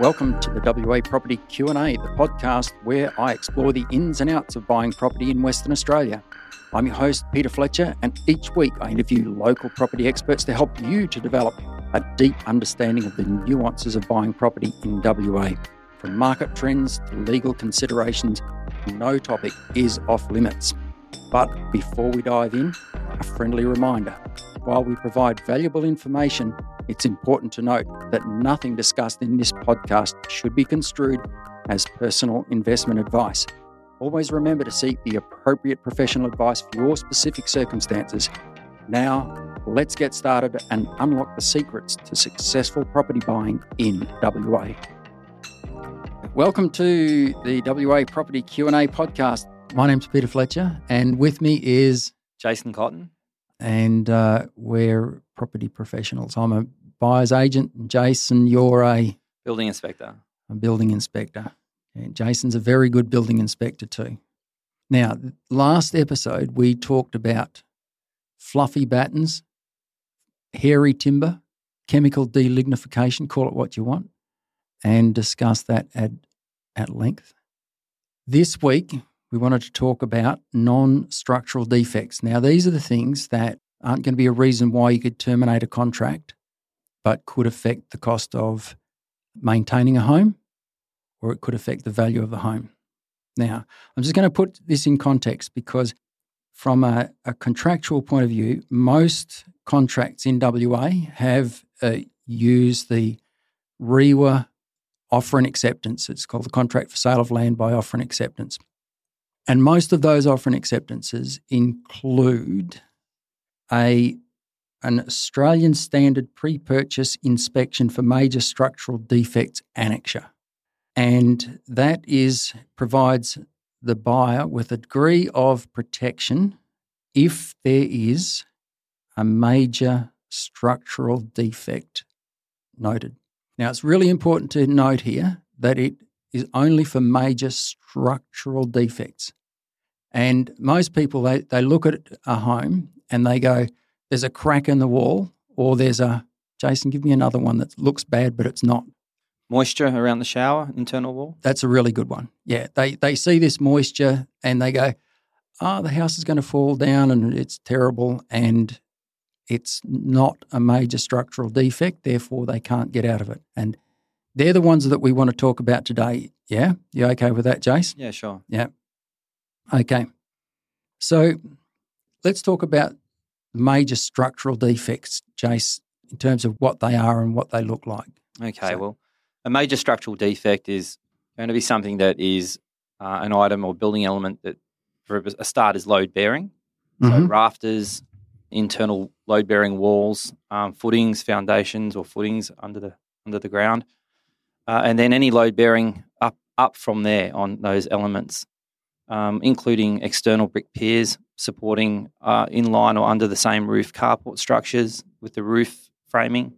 Welcome to the WA Property Q&A, the podcast where I explore the ins and outs of buying property in Western Australia. I'm your host, Peter Fletcher, and each week I interview local property experts to help you to develop a deep understanding of the nuances of buying property in WA. From market trends to legal considerations, no topic is off limits. But before we dive in, a friendly reminder. While we provide valuable information, it's important to note that nothing discussed in this podcast should be construed as personal investment advice. Always remember to seek the appropriate professional advice for your specific circumstances. Now, let's get started and unlock the secrets to successful property buying in WA. Welcome to the WA Property Q&A podcast. My name's Peter Fletcher and with me is Jason Cotton. And uh, we're property professionals. I'm a buyer's agent. Jason, you're a building inspector. A building inspector. And Jason's a very good building inspector too. Now, last episode we talked about fluffy battens, hairy timber, chemical delignification, call it what you want, and discussed that at, at length. This week, we wanted to talk about non structural defects. Now, these are the things that aren't going to be a reason why you could terminate a contract, but could affect the cost of maintaining a home or it could affect the value of the home. Now, I'm just going to put this in context because, from a, a contractual point of view, most contracts in WA have uh, used the REIWA offer and acceptance. It's called the contract for sale of land by offer and acceptance. And most of those offer and acceptances include a an Australian standard pre-purchase inspection for major structural defects annexure. And that is provides the buyer with a degree of protection if there is a major structural defect noted. Now, it's really important to note here that it is only for major structural defects. And most people, they, they look at a home and they go, there's a crack in the wall, or there's a, Jason, give me another one that looks bad, but it's not. Moisture around the shower, internal wall? That's a really good one. Yeah. They, they see this moisture and they go, oh, the house is going to fall down and it's terrible. And it's not a major structural defect, therefore they can't get out of it. And they're the ones that we want to talk about today. Yeah? You okay with that, Jace? Yeah, sure. Yeah. Okay. So let's talk about major structural defects, Jace, in terms of what they are and what they look like. Okay, so, well, a major structural defect is going to be something that is uh, an item or building element that, for a start, is load bearing. So mm-hmm. rafters, internal load bearing walls, um, footings, foundations, or footings under the under the ground, uh, and then any load bearing up up from there on those elements, um, including external brick piers supporting uh, in line or under the same roof carport structures with the roof framing,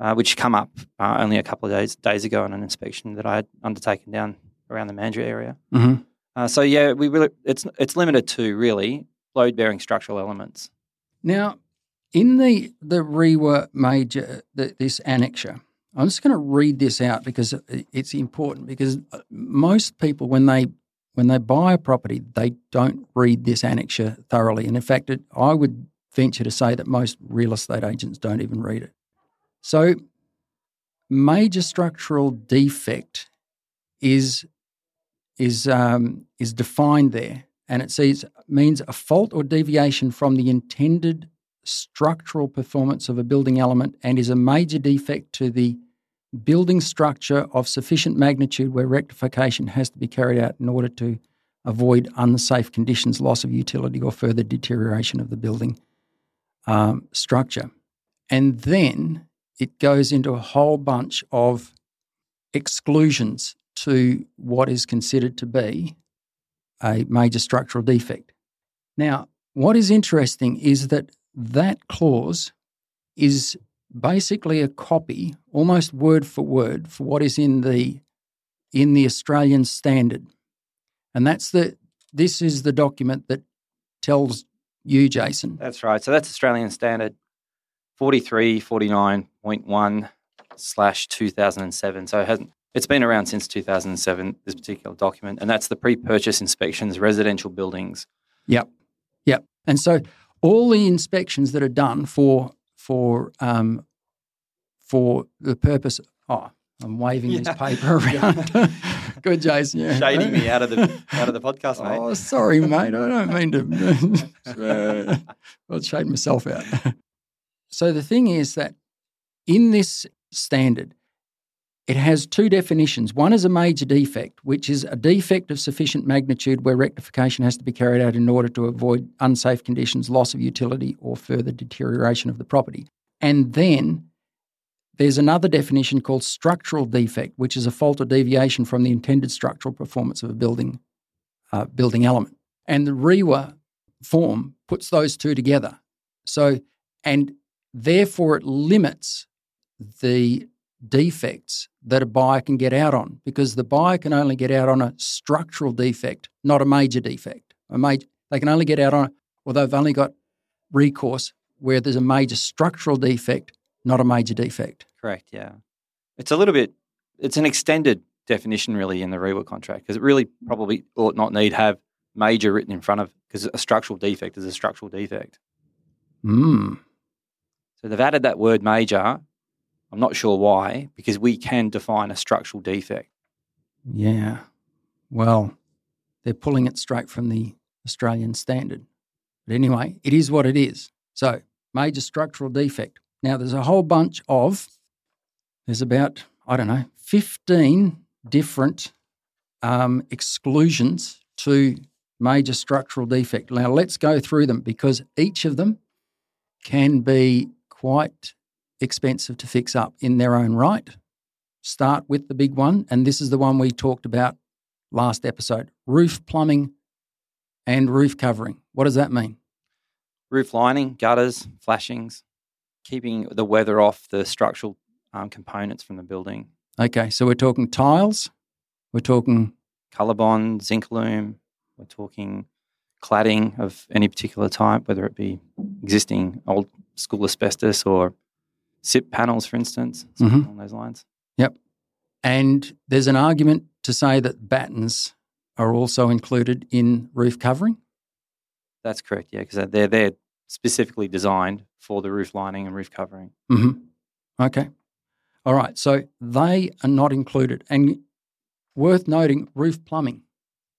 uh, which come up uh, only a couple of days days ago on an inspection that I had undertaken down around the Mandurah area. Mm-hmm. Uh, so yeah, we really it's it's limited to really load bearing structural elements. Now, in the the REIWA major the, this annexure, I'm just going to read this out because it's important. Because uh, most people, when they when they buy a property, they don't read this annexure thoroughly, and in fact, it, I would venture to say that most real estate agents don't even read it. So, major structural defect is is um, is defined there and it says means a fault or deviation from the intended structural performance of a building element and is a major defect to the building structure of sufficient magnitude where rectification has to be carried out in order to avoid unsafe conditions, loss of utility, or further deterioration of the building um, structure. And then it goes into a whole bunch of exclusions to what is considered to be a major structural defect. Now, what is interesting is that that clause is basically a copy, almost word for word, for what is in the in the Australian standard. And that's the this is the document that tells you, Jason. That's right. So that's Australian standard 4349.1 slash 2007. So it hasn't It's been around since 2007, this particular document, and that's the pre purchase inspections, residential buildings. Yep. Yep. And so all the inspections that are done for for um, for the purpose. Oh, I'm waving yeah. this paper around. Good, Jason. Yeah. Shading me out of the out of the podcast, mate. Oh, sorry, mate. I don't mean to. I'll shade myself out. So the thing is that in this standard, it has two definitions. One is a major defect, which is a defect of sufficient magnitude where rectification has to be carried out in order to avoid unsafe conditions, loss of utility, or further deterioration of the property. And then there's another definition called structural defect, which is a fault or deviation from the intended structural performance of a building, uh, building element. And the REIWA form puts those two together. So, and therefore it limits the defects that a buyer can get out on because the buyer can only get out on a structural defect, not a major defect. A major, they can only get out on, or they've only got recourse where there's a major structural defect, not a major defect. Correct, yeah. It's a little bit, it's an extended definition really in the REIWA contract because it really probably ought not need have major written in front of because a structural defect is a structural defect. Hmm. So they've added that word major I'm not sure why, because we can define a structural defect. Yeah. Well, they're pulling it straight from the Australian standard. But anyway, it is what it is. So, major structural defect. Now, there's a whole bunch of, there's about, I don't know, 15 different um, exclusions to major structural defect. Now, let's go through them because each of them can be quite expensive to fix up in their own right. Start with the big one, and this is the one we talked about last episode roof plumbing and roof covering. What does that mean? Roof lining, gutters, flashings, keeping the weather off the structural um, components from the building. Okay, so we're talking tiles, we're talking Colorbond, Zincalume, we're talking cladding of any particular type, whether it be existing old school asbestos or SIP panels, for instance, mm-hmm. along those lines. Yep. And there's an argument to say that battens are also included in roof covering. That's correct, yeah, because they're they're specifically designed for the roof lining and roof covering. Mm-hmm. Okay. All right. So they are not included. And worth noting, roof plumbing,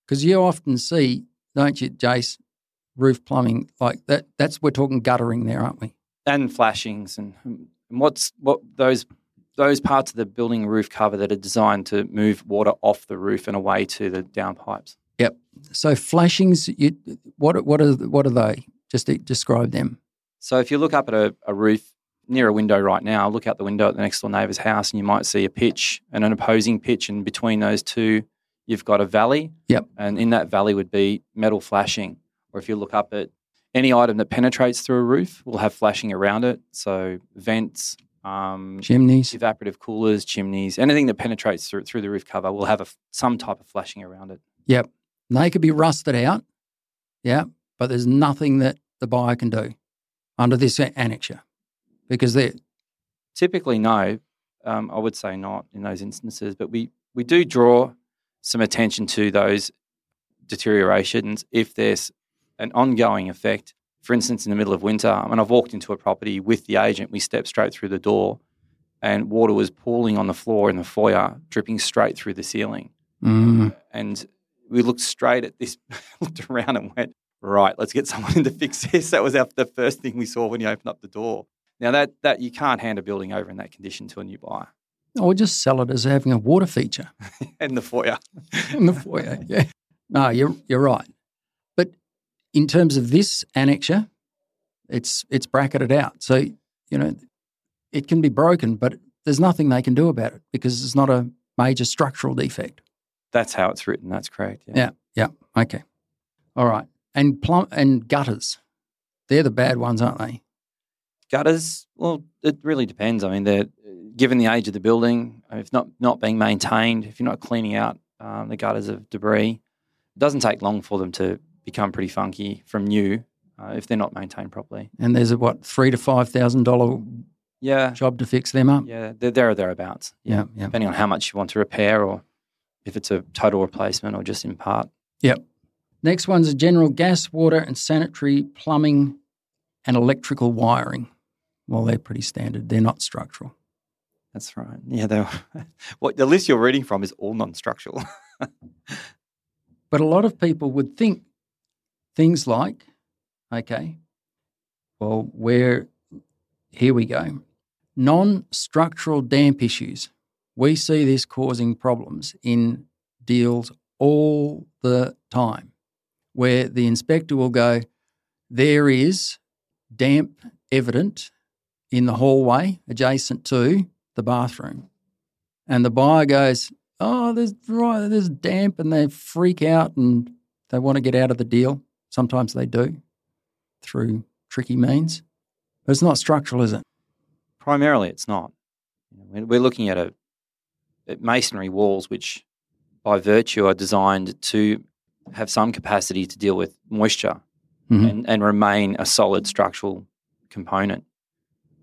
because you often see, don't you, Jace, roof plumbing like that. That's we're talking guttering there, aren't we? And flashings and and what's what those those parts of the building roof cover that are designed to move water off the roof and away to the downpipes. Yep. So flashings, you, what what are what are they? Just describe them. So if you look up at a, a roof near a window right now, look out the window at the next door neighbour's house, and you might see a pitch and an opposing pitch, and between those two, you've got a valley. Yep. And in that valley would be metal flashing. Or if you look up at any item that penetrates through a roof will have flashing around it. So vents, um, chimneys, evaporative coolers, chimneys, anything that penetrates through, through the roof cover will have a, some type of flashing around it. Yep. And they could be rusted out. Yeah. But there's nothing that the buyer can do under this annexure because they're. Typically, no. Um, I would say not in those instances, but we, we do draw some attention to those deteriorations if there's an ongoing effect. For instance, in the middle of winter, when I've walked into a property with the agent, we stepped straight through the door and water was pooling on the floor in the foyer, dripping straight through the ceiling. Mm. And we looked straight at this, looked around and went, right, let's get someone in to fix this. That was our, the first thing we saw when you opened up the door. Now that that you can't hand a building over in that condition to a new buyer. Or just sell it as having a water feature in the foyer. in the foyer, yeah. No, you're you're right in terms of this annexure, it's it's bracketed out. So you know, it can be broken, but there's nothing they can do about it because it's not a major structural defect. That's how it's written. That's correct. Yeah. Yeah. yeah. Okay. All right. And plum and gutters, they're the bad ones, aren't they? Gutters. Well, it really depends. I mean, they're given the age of the building, if not not being maintained, if you're not cleaning out um, the gutters of debris, it doesn't take long for them to become pretty funky from new uh, if they're not maintained properly. And there's a what three to five thousand dollar Yeah. job to fix them up. Yeah, they're there or thereabouts. Yeah, yeah. Depending on how much you want to repair or if it's a total replacement or just in part. Yep. Next one's a general gas, water, and sanitary plumbing and electrical wiring. Well, they're pretty standard. They're not structural. That's right. Yeah, they what the list you're reading from is all non-structural. But a lot of people would think things like, okay, well, where, here we go. Non structural damp issues. We see this causing problems in deals all the time, where the inspector will go, there is damp evident in the hallway adjacent to the bathroom. And the buyer goes, Oh, there's right, there's damp, and they freak out and they want to get out of the deal. Sometimes they do through tricky means. But it's not structural, is it? Primarily, it's not. We're- We're looking at a at masonry walls, which by virtue are designed to have some capacity to deal with moisture Mhm. and, and remain a solid structural component.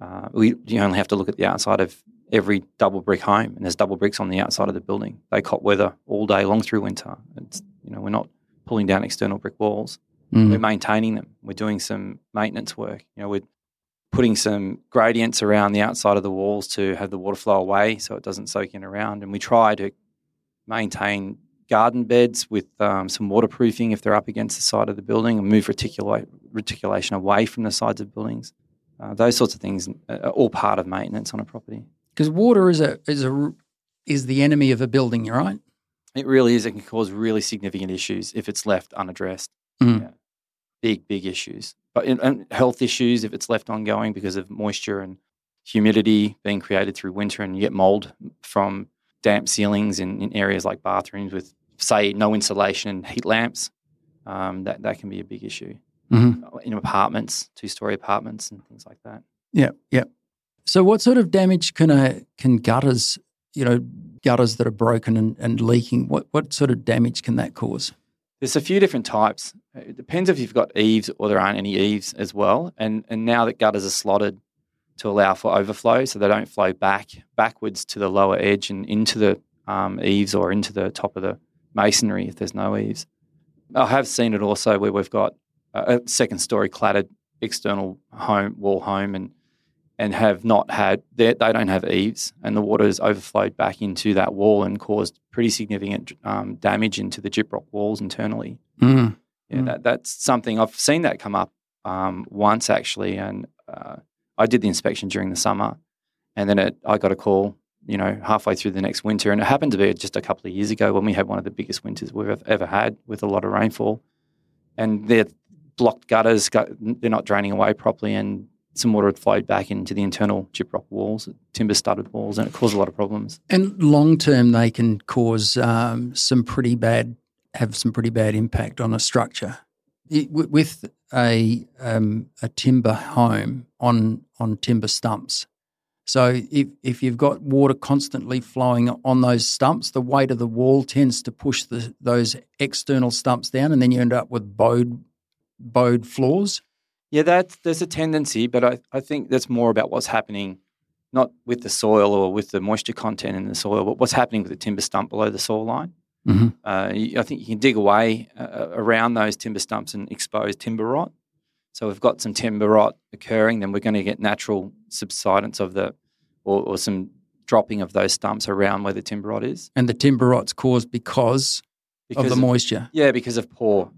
Uh, we you only have to look at the outside of every double brick home, and there's double bricks on the outside of the building. They cop weather all day long through winter. It's, you know, we're not pulling down external brick walls. Mm. We're maintaining them. We're doing some maintenance work. You know, we're putting some gradients around the outside of the walls to have the water flow away so it doesn't soak in around. And we try to maintain garden beds with um, some waterproofing if they're up against the side of the building and move reticula- reticulation away from the sides of buildings. Uh, those sorts of things are all part of maintenance on a property. Because water is a is a is the enemy of a building, you're right? It really is. It can cause really significant issues if it's left unaddressed. Mm. Yeah. Big, big issues. But in, and health issues if it's left ongoing because of moisture and humidity being created through winter, and you get mold from damp ceilings in, in areas like bathrooms with, say, no insulation and heat lamps. Um, that that can be a big issue hmm in apartments, two-story apartments, and things like that. Yeah, yeah. So, what sort of damage can a can gutters, you know, gutters that are broken and, and leaking? What what sort of damage can that cause? There's a few different types. It depends if you've got eaves or there aren't any eaves as well. And and now that gutters are slotted to allow for overflow, so they don't flow back backwards to the lower edge and into the um, eaves or into the top of the masonry if there's no eaves. I have seen it also where we've got a second story cladded external home wall home and and have not had they, they don't have eaves and the water has overflowed back into that wall and caused pretty significant um, damage into the gyprock walls internally. Mm. Yeah, Mm. that, that's something I've seen that come up um, once actually, and uh, I did the inspection during the summer, and then it, I got a call, you know, halfway through the next winter, and it happened to be just a couple of years ago when we had one of the biggest winters we've ever had with a lot of rainfall, and they're blocked gutters, gu- they're not draining away properly, and some water had flowed back into the internal gyprock walls, timber studded walls, and it caused a lot of problems. And long term, they can cause um, some pretty bad, have some pretty bad impact on a structure. It, wi- with a um, a timber home on on timber stumps, so if if you've got water constantly flowing on those stumps, the weight of the wall tends to push the, those external stumps down, and then you end up with bowed bowed floors. Yeah, that there's a tendency, but I, I think that's more about what's happening, not with the soil or with the moisture content in the soil, but what's happening with the timber stump below the soil line. Mm-hmm. Uh, I think you can dig away uh, around those timber stumps and expose timber rot. So we've got some timber rot occurring, then we're going to get natural subsidence of the, or, or some dropping of those stumps around where the timber rot is. And the timber rot's caused because, of the moisture. Yeah, because of poor,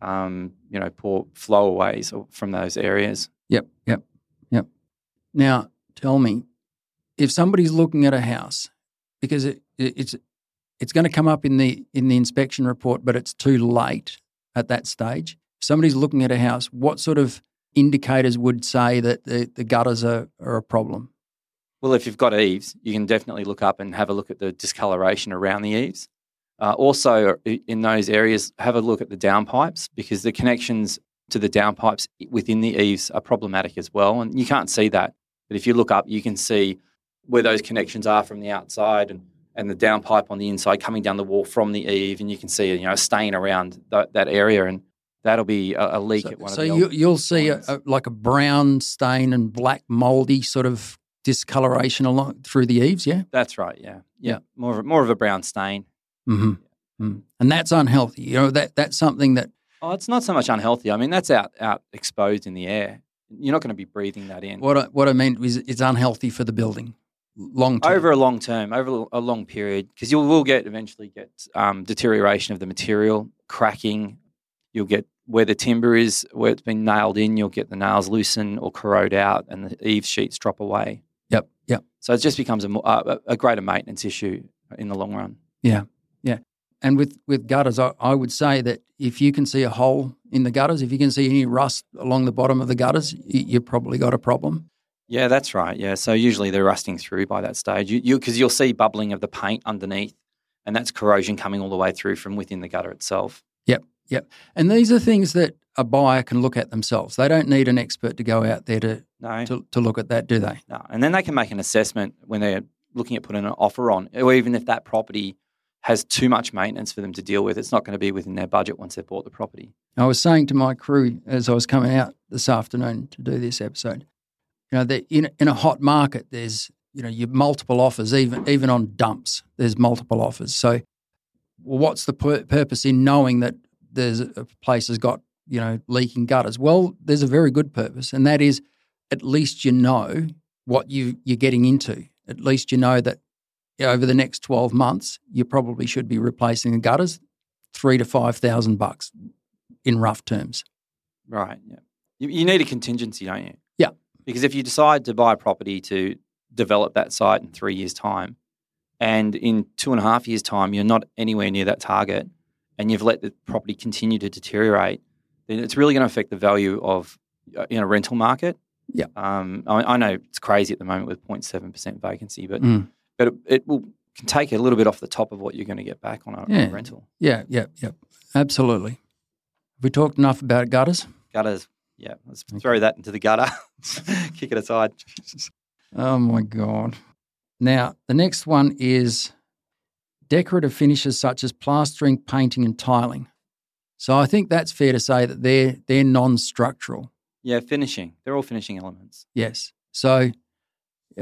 um, you know, poor flowaways from those areas. Yep, yep, yep. Now, tell me, if somebody's looking at a house, because it, it, it's it's going to come up in the in the inspection report, but it's too late at that stage. If somebody's looking at a house, what sort of indicators would say that the, the gutters are, are a problem? Well, if you've got eaves, you can definitely look up and have a look at the discoloration around the eaves. Uh, also, in those areas, have a look at the downpipes because the connections to the downpipes within the eaves are problematic as well. And you can't see that. But if you look up, you can see where those connections are from the outside and, and the downpipe on the inside coming down the wall from the eave. And you can see, you know, a stain around that, that area. And that'll be a, a leak So, at one so of the you you'll see a, a, like a brown stain and black moldy sort of discoloration along through the eaves. Yeah, That's right. Yeah. Yeah. Yeah. More of a, more of a brown stain. mm-hmm. mm. and that's unhealthy. You know that that's something that Oh, it's not so much unhealthy. I mean, that's out out exposed in the air. You're not going to be breathing that in. what I, what I meant is it's unhealthy for the building long term. over a long term, over a long period, because you will get eventually get um, deterioration of the material, cracking. You'll get where the timber is, where it's been nailed in. You'll get the nails loosen or corrode out, and the eave sheets drop away. Yep, yep. So it just becomes a, a, a greater maintenance issue in the long run. Yeah, yeah. And with, with gutters, I, I would say that if you can see a hole in the gutters, if you can see any rust along the bottom of the gutters, you've probably got a problem. Yeah, that's right. Yeah, so usually they're rusting through by that stage. You because you, will see bubbling of the paint underneath, and that's corrosion coming all the way through from within the gutter itself. Yep, yep. And these are things that a buyer can look at themselves. They don't need an expert to go out there to, No, to, to look at that, do they? No, and then they can make an assessment when they're looking at putting an offer on, or even if that property has too much maintenance for them to deal with, it's not going to be within their budget once they've bought the property. I was saying to my crew as I was coming out this afternoon to do this episode, you know, that in, in a hot market, there's, you know, you multiple offers, even, even on dumps, there's multiple offers. So, well, what's the pur- purpose in knowing that there's a place has got, you know, leaking gutters? Well, there's a very good purpose, and that is at least you know what you, you're getting into. At least you know that over the next 12 months, you probably should be replacing the gutters three to 5,000 bucks in rough terms. Right. Yeah. You, you need a contingency, don't you? Yeah. Because if you decide to buy a property to develop that site in three years' time, and in two and a half years' time, you're not anywhere near that target, and you've let the property continue to deteriorate, then it's really going to affect the value of uh, in a rental market. Yeah. Um, I, I know it's crazy at the moment with 0.7 percent vacancy, but Mm. but it, it will can take a little bit off the top of what you're going to get back on a, on a rental. Yeah, yeah, yeah. Absolutely. Have we talked enough about gutters? Gutters. Yeah. Let's Okay. throw that into the gutter. Kick it aside. Oh my God. Now, the next one is decorative finishes such as plastering, painting, and tiling. So I think that's fair to say that they're they're non-structural. Yeah, finishing. They're all finishing elements. Yes. So, you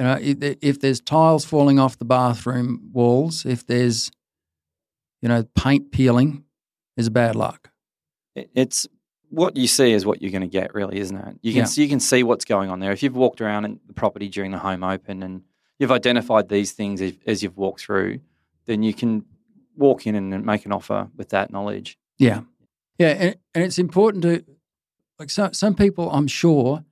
know, if, if there's tiles falling off the bathroom walls, if there's, you know, paint peeling, is bad luck. It's what you see is what you're going to get, really, isn't it? You can Yeah. see, you can see what's going on there. If you've walked around in the property during the home open and you've identified these things as, as you've walked through, then you can walk in and make an offer with that knowledge. Yeah. Yeah. And, and it's important to, like, some, some people, I'm sure,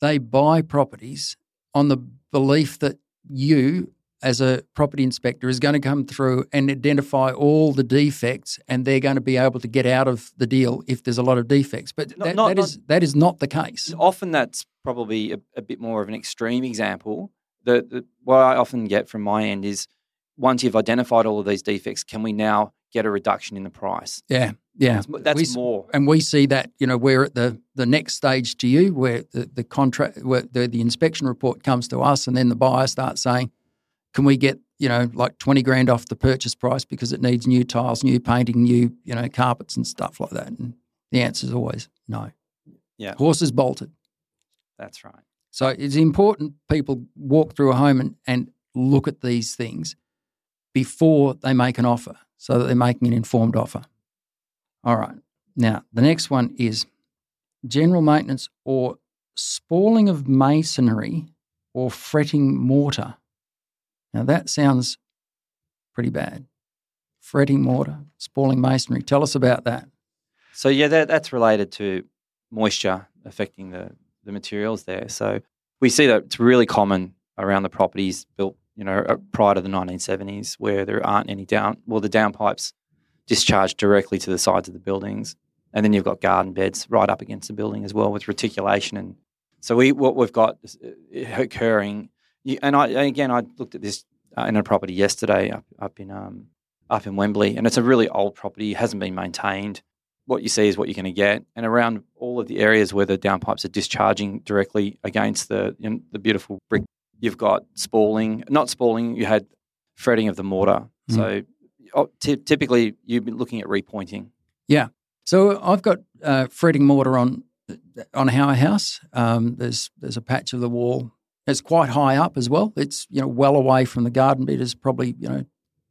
they buy properties on the belief that you, as a property inspector, is going to come through and identify all the defects and they're going to be able to get out of the deal if there's a lot of defects. But Not- that, not- that, is, that is not the case. Often that's probably a, a bit more of an extreme example. The, the what I often get from my end is once you've identified all of these defects, can we now get a reduction in the price? Yeah. Yeah. That's, that's We more. and we see that you know we're at the the next stage to you where the the contract where the, the inspection report comes to us and then the buyer starts saying can we get you know like 20 grand off the purchase price because it needs new tiles new painting new you know carpets and stuff like that and the answer is always no Yeah. horses bolted That's right. so it's important people walk through a home and, and look at these things before they make an offer so that they're making an informed offer. All right. Now, the next one is general maintenance or spalling of masonry or fretting mortar. Now, that sounds pretty bad. Fretting mortar, spalling masonry. Tell us about that. So yeah, that, that's related to moisture affecting the, the materials there. So we see that it's really common around the properties built, you know, uh, prior to the 1970s, where there aren't any down. Well, the downpipes discharge directly to the sides of the buildings, and then you've got garden beds right up against the building as well with reticulation. And so we what we've got uh, occurring. You, and I again, I looked at this uh, in a property yesterday up up in um, up in Wembley, and it's a really old property, hasn't been maintained what you see is what you're going to get. And around all of the areas where the downpipes are discharging directly against the you know, the beautiful brick, you've got spalling. Not spalling, you had fretting of the mortar. Mm. So oh, ty- typically you've been looking at repointing. Yeah, so I've got uh, fretting mortar on on our house. Um, there's there's a patch of the wall It's quite high up as well. It's you know well away from the garden bed. It's probably you know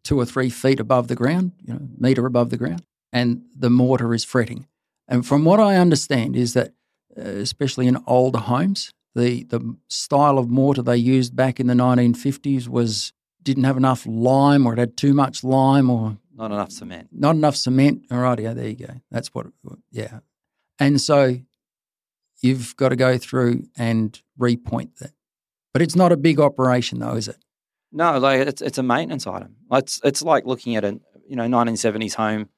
two or three feet above the ground, you know, meter above the ground, and the mortar is fretting. And from what I understand is that, uh, especially in older homes, the the style of mortar they used back in the 1950s was didn't have enough lime, or it had too much lime, or Not enough cement. not enough cement. All right, yeah, there you go. That's what, yeah. And so you've got to go through and repoint that. But it's not a big operation, though, is it? No, like it's it's a maintenance item. It's it's like looking at a you know 1970s home,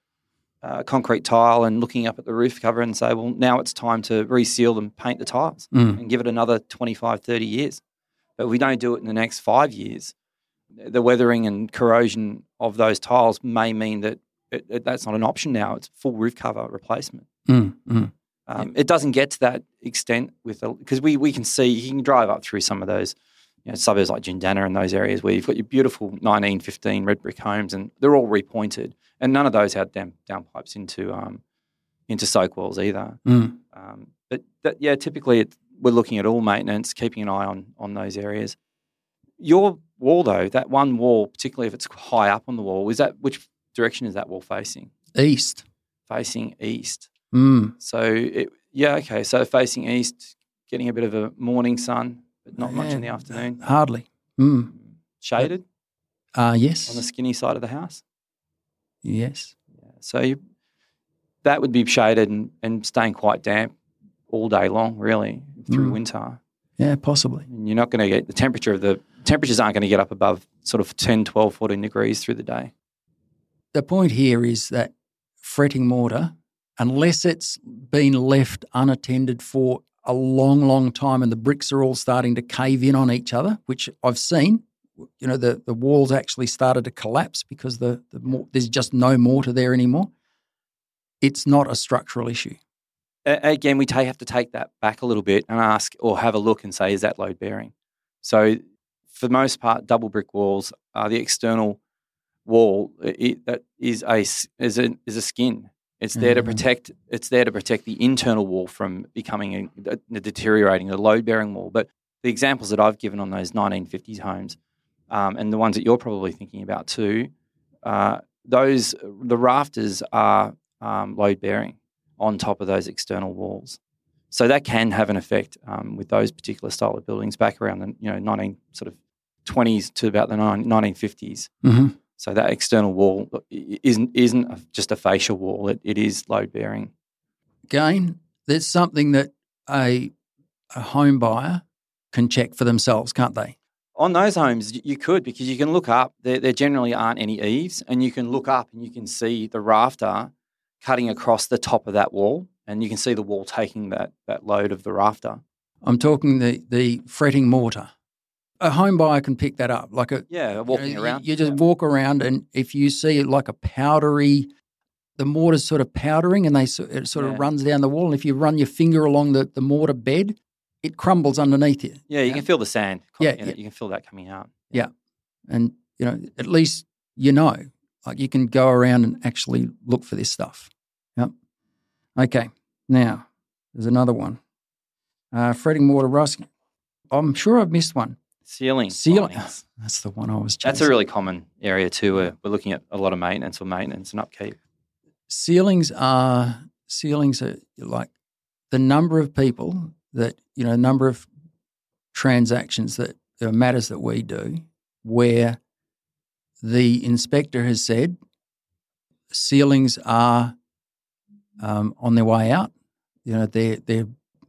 uh, concrete tile, and looking up at the roof cover and say, well, now it's time to reseal and paint the tiles Mm. and give it another 25, 30 years. But if we don't do it in the next five years, the weathering and corrosion of those tiles may mean that it, it, that's not an option now. It's full roof cover replacement. Mm, mm. Um, It doesn't get to that extent with because we we can see you can drive up through some of those you know, suburbs like Gindana and those areas where you've got your beautiful 1915 red brick homes and they're all repointed and none of those had down downpipes into um, into soak wells either. Mm. Um, but that, yeah, typically it, we're looking at all maintenance, keeping an eye on on those areas. Your wall though, that one wall, particularly if it's high up on the wall, is that which direction is that wall facing? East. Facing east. Mm. So it, yeah, okay. So facing east, getting a bit of a morning sun, but not much in the afternoon. Hardly. Mm. Shaded Uh, yes. on the skinny side of the house. yes. So you, that would be shaded and, and staying quite damp all day long, really, through Mm. winter. Yeah, possibly. And you're not going to get the temperature of the temperatures aren't going to get up above sort of 10, 12, 14 degrees through the day. The point here is that fretting mortar, unless it's been left unattended for a long, long time and the bricks are all starting to cave in on each other, which I've seen, you know, the, the walls actually started to collapse because the, the mor- there's just no mortar there anymore. It's not a structural issue. Again, we have to take that back a little bit and ask or have a look and say, is that load bearing? So, for the most part, double brick walls are the external wall that is a is a is a skin. It's there to Mhm. protect. It's there to protect the internal wall from becoming a, a deteriorating, the load bearing wall. But the examples that I've given on those 1950s homes, um, and the ones that you're probably thinking about too, uh, those the rafters are um, load bearing on top of those external walls. So that can have an effect um, with those particular style of buildings back around the you know 19 sort of 20s to about the nine- 1950s. Mm-hmm. So that external wall isn't isn't just a fascia wall; it, it is load bearing. Again, there's something that a, a home buyer can check for themselves, can't they? On those homes, you could because you can look up. There, there generally aren't any eaves, and you can look up and you can see the rafter cutting across the top of that wall, and you can see the wall taking that that load of the rafter. I'm talking the, the fretting mortar. A home buyer can pick that up. Like a Yeah, you walking know, around. You, just yeah. walk around, and if you see it like a powdery, the mortar's sort of powdering, and they it sort Yeah. of runs down the wall. And if you run your finger along the, the mortar bed, it crumbles underneath you. Yeah, you can feel the sand. Yeah, yeah. you can feel that coming out. Yeah. And you know at least you know, like you can go around and actually look for this stuff. Yep. Okay. Now there's another one. Uh, fretting mortar rusting. I'm sure I've missed one. Ceiling. Ceiling. linings. That's the one I was. That's a really common area too. Where we're looking at a lot of maintenance or maintenance and upkeep. ceilings are ceilings are like the number of people that you know number of transactions that uh, matters that we do where the inspector has said ceilings are um, on their way out you know they're they're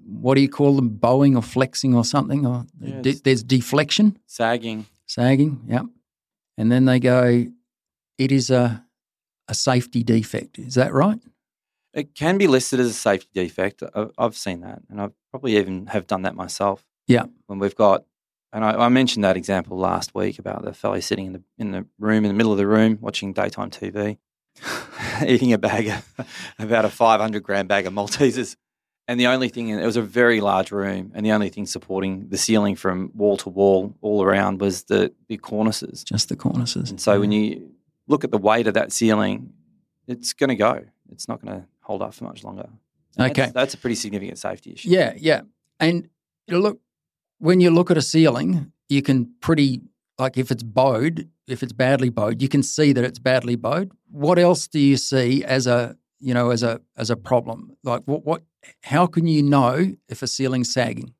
what do you call them bowing or flexing or something or Yeah, de- there's deflection Sagging. sagging yep and then they go it is a a safety defect is that right It can be listed as a safety defect. I've seen that, and I probably even have done that myself. Yeah. When we've got, and I, I mentioned that example last week about the fellow sitting in the in the room in the middle of the room watching daytime TV, eating a bag of about a five hundred gram bag of Maltesers, and the only thing it was a very large room, and the only thing supporting the ceiling from wall to wall all around was the the cornices. just the cornices. And so when you look at the weight of that ceiling, it's going to go. It's not going to hold up for much longer. And Okay. That's, that's a pretty significant safety issue. yeah, yeah, and look, when you look at a ceiling, you can pretty like if it's bowed, if it's badly bowed, you can see that it's badly bowed. What else do you see as a you know as a as a problem? Like what what how can you know if a ceiling's sagging?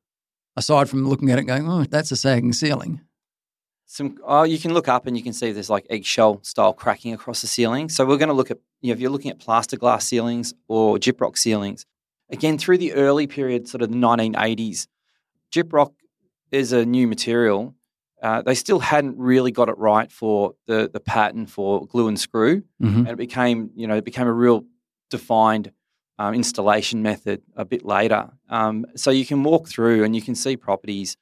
Aside from looking at it going, oh, that's a sagging ceiling. Some oh, you can look up and you can see there's like eggshell style cracking across the ceiling. So we're going to look at you know if you're looking at plaster glass ceilings or gyprock ceilings, again through the early period, sort of the 1980s, gyprock is a new material. Uh, they still hadn't really got it right for the the pattern for glue and screw, mm-hmm. and it became you know it became a real defined um, installation method a bit later. Um, so you can walk through and you can see properties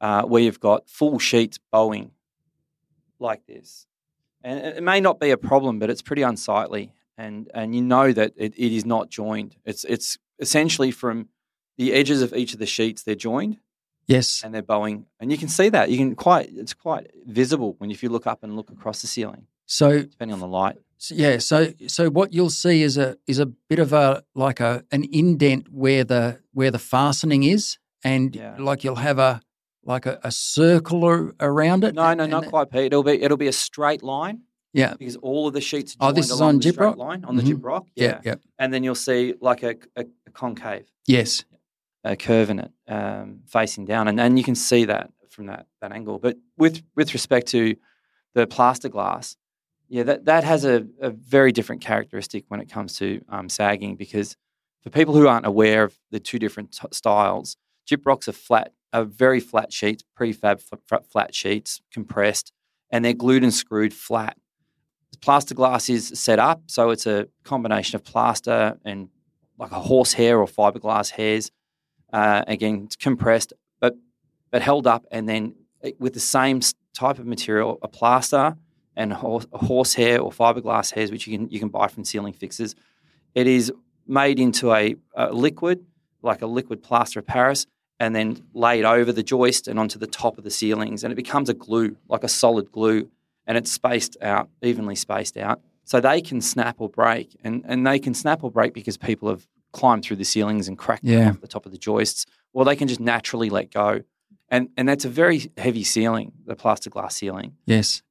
uh, where you've got full sheets bowing like this, and it may not be a problem, but it's pretty unsightly, and and you know that it, it is not joined. It's it's essentially from the edges of each of the sheets they're joined Yes. and they're bowing, and you can see that. You can quite it's quite visible when if you look up and look across the ceiling, So depending on the light. So, yeah, so so what you'll see is a is a bit of a like a an indent where the where the fastening is, and Yeah. like you'll have a like a, a circle around it. No, no, and not it- quite, Pete. It'll be it'll be a straight line Yeah, because all of the sheets. Oh, Are this is along on the straight gyprock? line on the Mhm. gyprock. yeah, Yeah. yeah, and then you'll see like a, a, a concave, yes, a curve in it, um, facing down, and and you can see that from that that angle. But with with respect to the plaster glass, yeah, that that has a, a very different characteristic when it comes to um, sagging because for people who aren't aware of the two different t- styles, gyprocks are flat, are very flat sheets, prefab f- flat sheets, compressed, and they're glued and screwed flat. Plaster glass is set up, so it's a combination of plaster and like a horsehair or fiberglass hairs. Uh, again, it's compressed, but but held up, and then it- with the same type of material, a plaster and horse, horsehair or fiberglass hairs, which you can you can buy from ceiling fixers. It is made into a, a liquid, like a liquid plaster of Paris, and then laid over the joist and onto the top of the ceilings, and it becomes a glue, like a solid glue, and it's spaced out, evenly spaced out, so they can snap or break, and and they can snap or break because people have climbed through the ceilings and cracked Yeah. off the top of the joists, or they can just naturally let go, and and that's a very heavy ceiling, the plaster glass ceiling yes,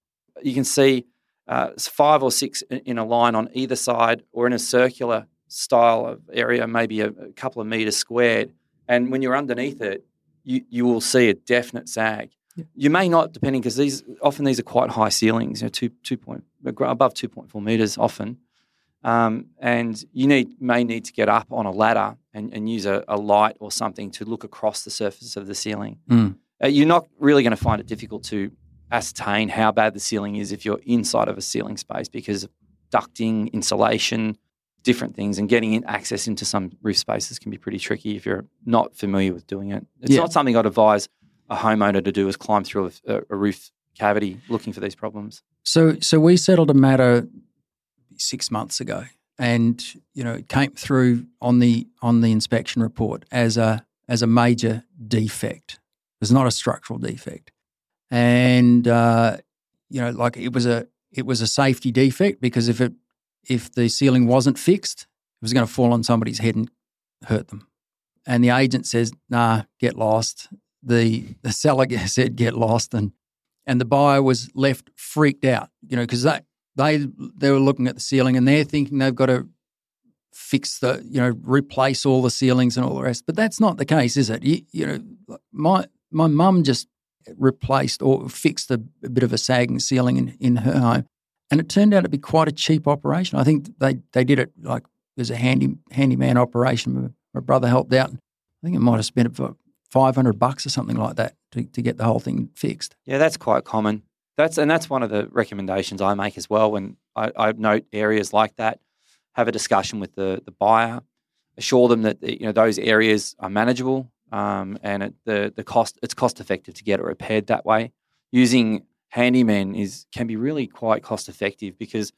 you can see uh, five or six in a line on either side or in a circular style of area, maybe a, a couple of meters squared. And when you're underneath it, you, you will see a definite sag. Yeah. You may not, depending, because these often these are quite high ceilings, you know, two two point above two point four meters often, um, and you need may need to get up on a ladder and, and use a, a light or something to look across the surface of the ceiling. Mm. Uh, you're not really going to find it difficult to ascertain how bad the ceiling is if you're inside of a ceiling space because of ducting, insulation, different things, and getting in access into some roof spaces can be pretty tricky if you're not familiar with doing it. It's Yeah. not something I'd advise a homeowner to do is climb through a, a roof cavity looking for these problems. So so we settled a matter six months ago, and you know it came through on the on the inspection report as a as a major defect. It's not a structural defect, and uh, you know like it was a it was a safety defect because if it if the ceiling wasn't fixed, it was going to fall on somebody's head and hurt them. And the agent says, "Nah, get lost." The the seller said, "Get lost," and and the buyer was left freaked out, you know, because they they they were looking at the ceiling and they're thinking they've got to fix the, you know, replace all the ceilings and all the rest. But that's not the case, is it? You, you know, my my mum just replaced or fixed a, a bit of a sagging ceiling in, in her home, and it turned out to be quite a cheap operation. I think they they did it like there's a handy handyman operation. My, brother helped out. I think it might have spent about five hundred bucks or something like that to, to get the whole thing fixed. Yeah, that's quite common. That's and that's one of the recommendations I make as well. When I, I note areas like that, have a discussion with the the buyer, assure them that you know those areas are manageable, um, and it, the the cost it's cost effective to get it repaired that way. Using handyman is can be really quite cost effective because,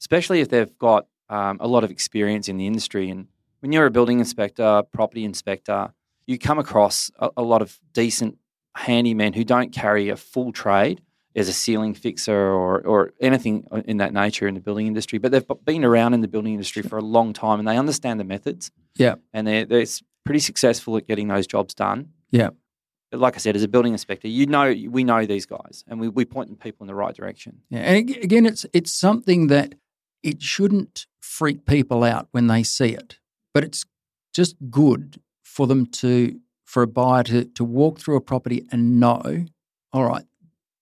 especially if they've got um, a lot of experience in the industry, and when you're a building inspector, property inspector, you come across a, a lot of decent handymen who don't carry a full trade as a ceiling fixer or, or anything in that nature in the building industry, but they've been around in the building industry for a long time and they understand the methods. Yeah. And they're, they're pretty successful at getting those jobs done. Yeah. like I said, as a building inspector, you know we know these guys, and we we point people in the right direction. Yeah, and again, it's it's something that it shouldn't freak people out when they see it, but it's just good for them to for a buyer to to walk through a property and know, all right,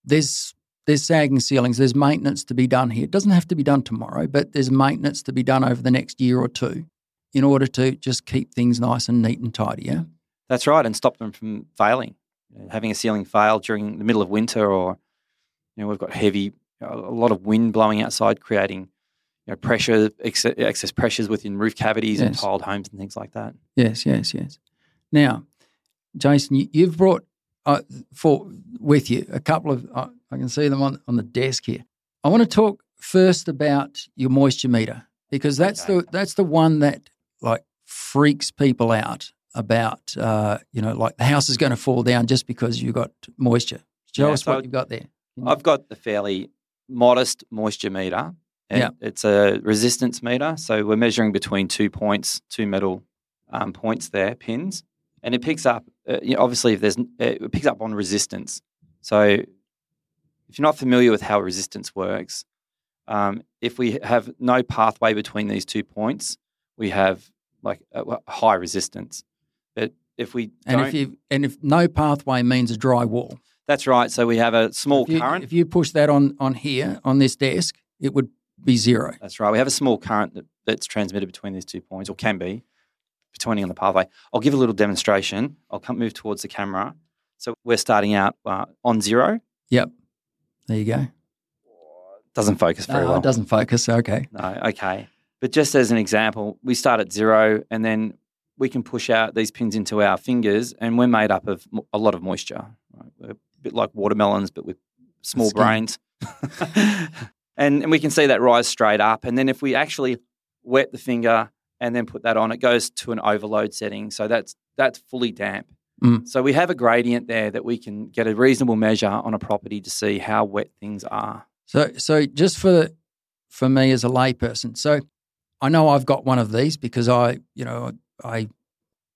there's there's sagging ceilings, there's maintenance to be done here. It doesn't have to be done tomorrow, but there's maintenance to be done over the next year or two in order to just keep things nice and neat and tidy. Yeah. That's right, and stop them from failing. Having a ceiling fail during the middle of winter, or you know, we've got heavy, a lot of wind blowing outside, creating you know, pressure, excess pressures within roof cavities yes. and tiled homes and things like that. Yes, yes, yes. Now, Jason, you, have brought uh, for with you a couple of. Uh, I can see them on on the desk here. I want to talk first about your moisture meter because that's okay. the that's the one that like freaks people out about, uh, you know, like the house is going to fall down just because you got moisture. Show yeah, us so what you've got there. I've got the fairly modest moisture meter. yeah. It's a resistance meter. So we're measuring between two points, two metal um, points there, pins. And it picks up, uh, you know, obviously, if there's, uh, it picks up on resistance. So if you're not familiar with how resistance works, um, if we have no pathway between these two points, we have like a, a high resistance. But if we and if you and if no pathway means a dry wall, that's right. So we have a small if you, current. If you push that on on here on this desk, it would be zero. That's right. We have a small current that, that's transmitted between these two points, or can be, depending on the pathway. I'll give a little demonstration. I'll come move towards the camera. So we're starting out uh, on zero. Yep. There you go. Doesn't focus very no, well. It doesn't focus. Okay. No. Okay. But just as an example, we start at zero, and then we can push out these pins into our fingers, and we're made up of a lot of moisture. Right? We're a bit like watermelons, but with small Skin. brains. and, and we can see that rise straight up. And then if we actually wet the finger and then put that on, it goes to an overload setting. So that's that's fully damp. Mm. So we have a gradient there that we can get a reasonable measure on a property to see how wet things are. So so just for for me as a layperson, so I know I've got one of these because I you know I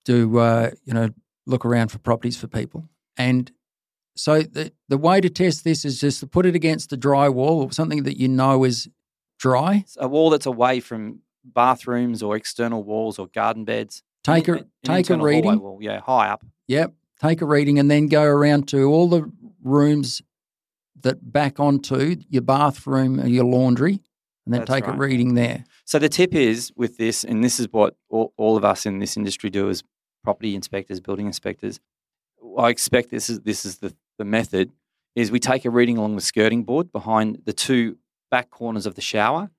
do uh, you know look around for properties for people, and so the the way to test this is just to put it against a dry wall or something that you know is dry. A wall that's away from bathrooms or external walls or garden beds. Take a take a reading. Wall, yeah, high up. Yep. Take a reading and then go around to all the rooms that back onto your bathroom or your laundry, and then That's take right. a reading there. So the tip is with this, and this is what all, all of us in this industry do as property inspectors, building inspectors. I expect this is this is the, the method is we take a reading along the skirting board behind the two back corners of the shower.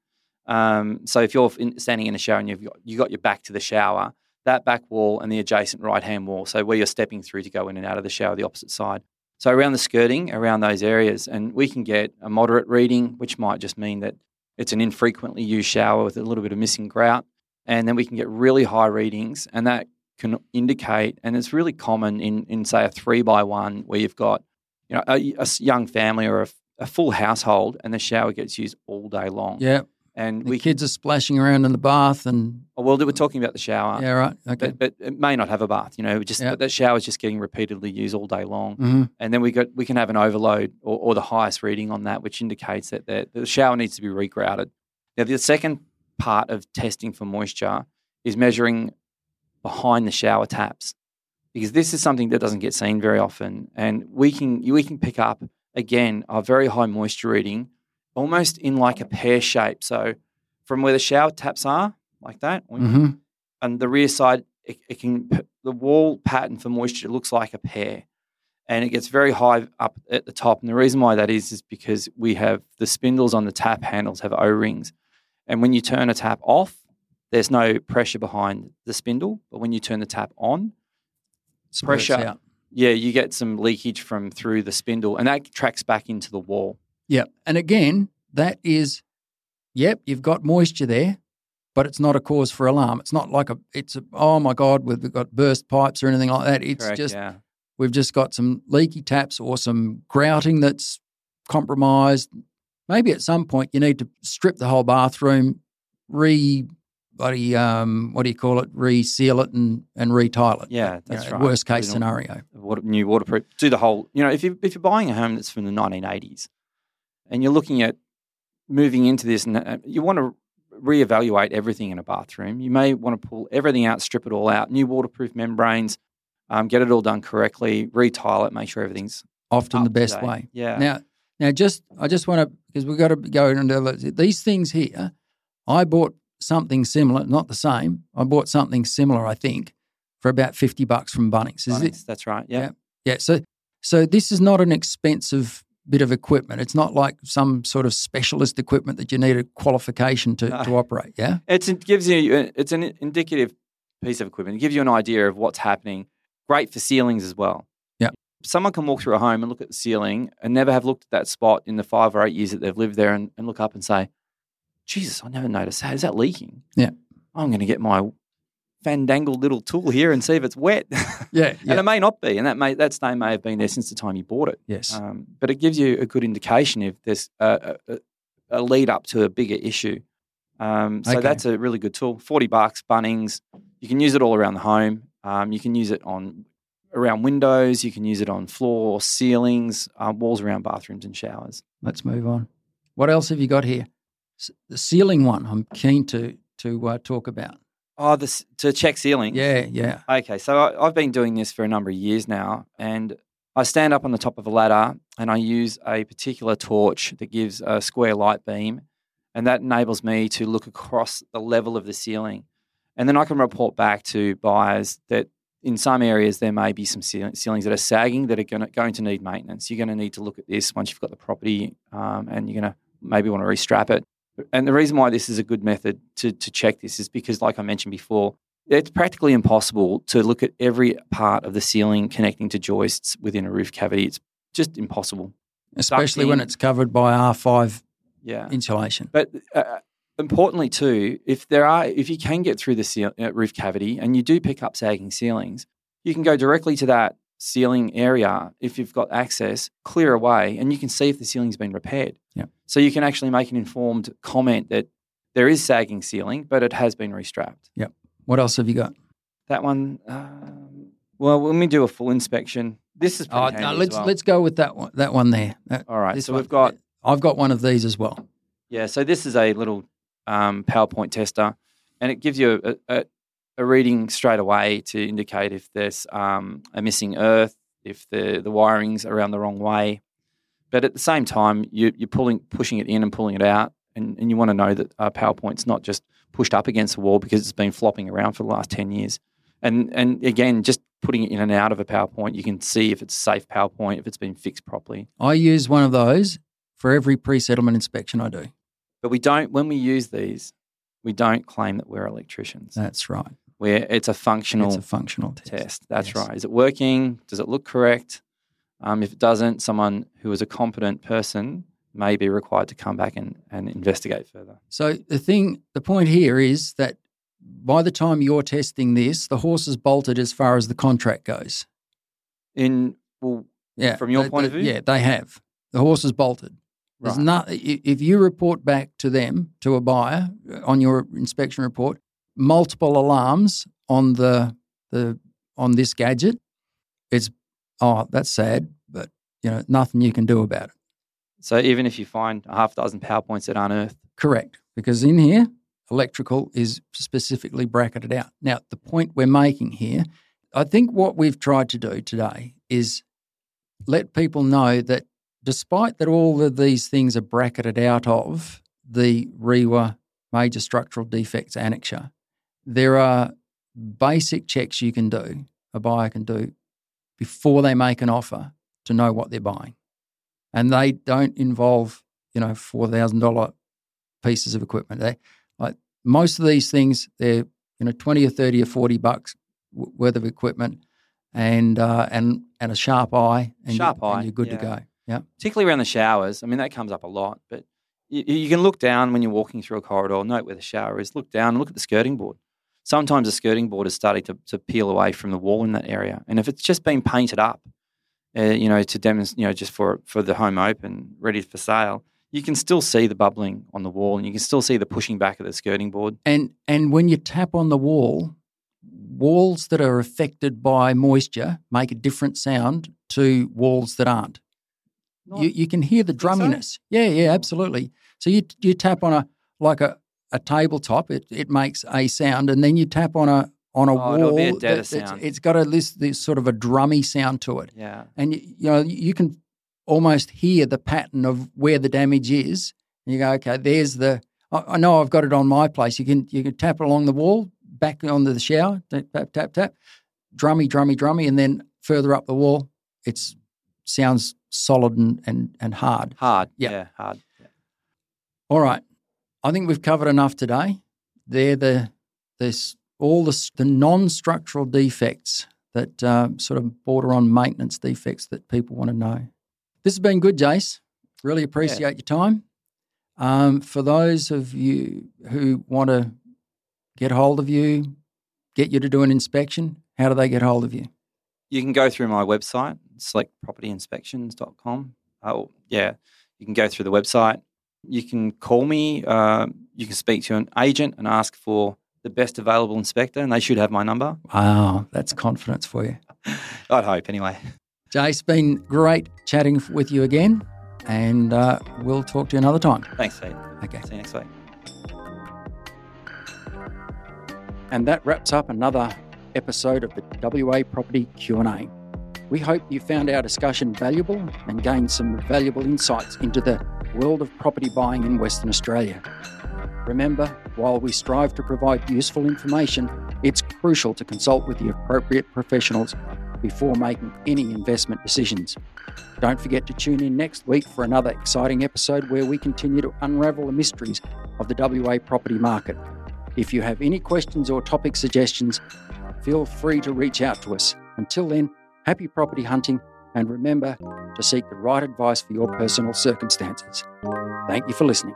Um, so if you're in, standing in a shower and you've got, you got your back to the shower, that back wall and the adjacent right hand wall, so where you're stepping through to go in and out of the shower, the opposite side. So around the skirting, around those areas, and we can get a moderate reading, which might just mean that it's an infrequently used shower with a little bit of missing grout. And then we can get really high readings, and that can indicate, and it's really common in, in say, a three by one where you've got you know, a, a young family or a, a, full household, and the shower gets used all day long. Yeah. And the we, kids are splashing around in the bath, and oh, well, we're talking about the shower. Yeah, right. Okay, but, but it may not have a bath. You know, just yep. that shower is just getting repeatedly used all day long, mm-hmm. and then we got we can have an overload or, or the highest reading on that, which indicates that the, the shower needs to be regrouted. Now, the second part of testing for moisture is measuring behind the shower taps, because this is something that doesn't get seen very often, and we can we can pick up again a very high moisture reading almost in like a pear shape. So from where the shower taps are, like that, mm-hmm. and the rear side, it, it, can the wall pattern for moisture looks like a pear, and it gets very high up at the top. And the reason why that is is because we have the spindles on the tap handles have O rings, and when you turn a tap off, there's no pressure behind the spindle, but when you turn the tap on, pressure. Yeah, you get some leakage from through the spindle, and that tracks back into the wall. Yep. And again, that is, yep, you've got moisture there, but it's not a cause for alarm. It's not like a, it's a, oh my God, we've got burst pipes or anything like that. It's Correct, just, yeah. we've just got some leaky taps or some grouting that's compromised. Maybe at some point you need to strip the whole bathroom, re bloody um, what do you call it? Reseal it and and retile it. Yeah, You that's know, right. Worst case Put it on- scenario. water, new waterproof. Do the whole. You know, if you if you're buying a home that's from the 1980s, and you're looking at moving into this, and uh, you want to reevaluate everything in a bathroom. You may want to pull everything out, strip it all out, new waterproof membranes, um, get it all done correctly, retile it, make sure everything's Often the best date. way. Yeah. Now, now, just I just want to because we've got to go into these things here. I bought something similar, not the same. I bought something similar, I think, for about fifty bucks from Bunnings. Is it? Bunnings, That's right. Yeah. Yeah. Yeah. So, so this is not an expensive bit of equipment. It's not like some sort of specialist equipment that you need a qualification to, No. to operate. Yeah. It's, it gives you. uh, It's an indicative piece of equipment. It gives you an idea of what's happening. Great for ceilings as well. Yeah. Someone can walk through a home and look at the ceiling and never have looked at that spot in the five or eight years that they've lived there and, and look up and say, Jesus, I never noticed that. Is that leaking? Yeah. I'm going to get my fandangled little tool here and see if it's wet. Yeah. and it may not be. And that may that stain may have been there since the time you bought it. yes. Um, but it gives you a good indication if there's a, a, a lead up to a bigger issue. Um, so Okay. that's a really good tool. Forty bucks, Bunnings. You can use it all around the home. Um, you can use it on around windows. You can use it on floor, ceilings, uh, walls around bathrooms and showers. Let's move on. What else have you got here? S- The ceiling one. I'm keen to to uh, talk about. Oh, this to check ceilings. Yeah. Yeah. Okay, so I, I've been doing this for a number of years now, and I stand up on the top of a ladder and I use a particular torch that gives a square light beam, and that enables me to look across the level of the ceiling, and then I can report back to buyers that in some areas there may be some ceilings that are sagging that are going to, going to need maintenance. You're going to need to look at this once you've got the property, um, and you're going to maybe want to restrap it. And the reason why this is a good method to, to check this is because, like I mentioned before, it's practically impossible to look at every part of the ceiling connecting to joists within a roof cavity. It's just impossible. Especially when it's covered by R5 Yeah. insulation. But uh, importantly, too, if there are, if you can get through the ceil- uh, roof cavity and you do pick up sagging ceilings, you can go directly to that ceiling area if you've got access, clear away, and you can see if the ceiling's been repaired. Yep. So you can actually make an informed comment that there is sagging ceiling, but it has been restrapped. Yeah. What else have you got? That one, um, well, when we do a full inspection, this is pretty Oh, no, let's well. let's go with that one. That one there. That- All right, so one. we've got I've got one of these as well. Yeah, so this is a little um, PowerPoint tester, and it gives you a, a, a reading straight away to indicate if there's um, a missing earth, if the, the wiring's around the wrong way. But at the same time, you, you're pulling, pushing it in and pulling it out, and, and you want to know that uh, PowerPoint's not just pushed up against the wall because it's been flopping around for the last 10 years. And, and again, just putting it in and out of a PowerPoint, you can see if it's a safe PowerPoint, if it's been fixed properly. I use one of those for every pre-settlement inspection I do. But we don't, when we use these, we don't claim that we're electricians. That's right. Where it's a functional It's a functional test. test. That's Yes. right. Is it working? Does it look correct? Um, if it doesn't, someone who is a competent person may be required to come back and, and investigate further. So the thing, the point here is that by the time you're testing this, the horse is bolted as far as the contract goes. In well, Yeah. From your they- point of view? Yeah, they have. The horse is bolted. There's not, if you report back to them, to a buyer uh, on your inspection report, multiple alarms on the, the on this gadget, it's, oh, that's sad, but you know, nothing you can do about it. so even if you find a half dozen PowerPoints that unearthed, Correct. Because in here, electrical is specifically bracketed out. Now, the point we're making here, I think what we've tried to do today is let people know that despite that all of these things are bracketed out of the REIWA major structural defects annexure, there are basic checks you can do, a buyer can do before they make an offer to know what they're buying. And they don't involve, you know, $4,000 pieces of equipment. They, like most of these things, they're you know twenty or thirty or forty bucks worth of equipment, and uh, and and a sharp eye, and, Sharp you're, eye, and you're good yeah. to go. Yeah, particularly around the showers, I mean, that comes up a lot, but you, you can look down when you're walking through a corridor, note where the shower is, look down and look at the skirting board. Sometimes the skirting board is starting to, to peel away from the wall in that area. And if it's just been painted up, uh, you know, to demonstrate, you know, just for, for the home open, ready for sale, you can still see the bubbling on the wall, and you can still see the pushing back of the skirting board. And and when you tap on the wall, walls that are affected by moisture make a different sound to walls that aren't. Not- You you can hear the Think so? drumminess. Yeah, yeah, absolutely. So you you tap on a like a, a tabletop, it it makes a sound, and then you tap on a on a Oh, wall. it'll be a that- deader sound. it's got a this, this sort of a drummy sound to it, yeah, and you, you know you can almost hear the pattern of where the damage is. And you go, okay, there's the. I, I know I've got it on my place. You can you can tap along the wall, back onto the shower, tap tap tap tap, drummy drummy drummy, and then further up the wall, it's sounds solid and and, and hard. hard. Yeah. Yeah, hard. Yeah. All right, I think we've covered enough today. They're the this all the the non-structural defects that uh, sort of border on maintenance defects that people want to know. This has been good, Jace. Really appreciate your time. Um, for those of you who want to get hold of you, get you to do an inspection, how do they get hold of you? You can go through my website, selectpropertyinspections.com. Oh, yeah. You can go through the website. You can call me. Uh, you can speak to an agent and ask for the best available inspector, and they should have my number. Wow, that's confidence for you. I'd hope, anyway. Jace been great chatting with you again, and uh, we'll talk to you another time. Thanks, Pete. Okay. See you next week. And that wraps up another episode of the WA Property Q&A. We hope you found our discussion valuable and gained some valuable insights into the world of property buying in Western Australia. Remember, while we strive to provide useful information, it's crucial to consult with the appropriate professionals before making any investment decisions. Don't forget to tune in next week for another exciting episode where we continue to unravel the mysteries of the WA property market. If you have any questions or topic suggestions, feel free to reach out to us. Until then, happy property hunting and remember to seek the right advice for your personal circumstances. Thank you for listening.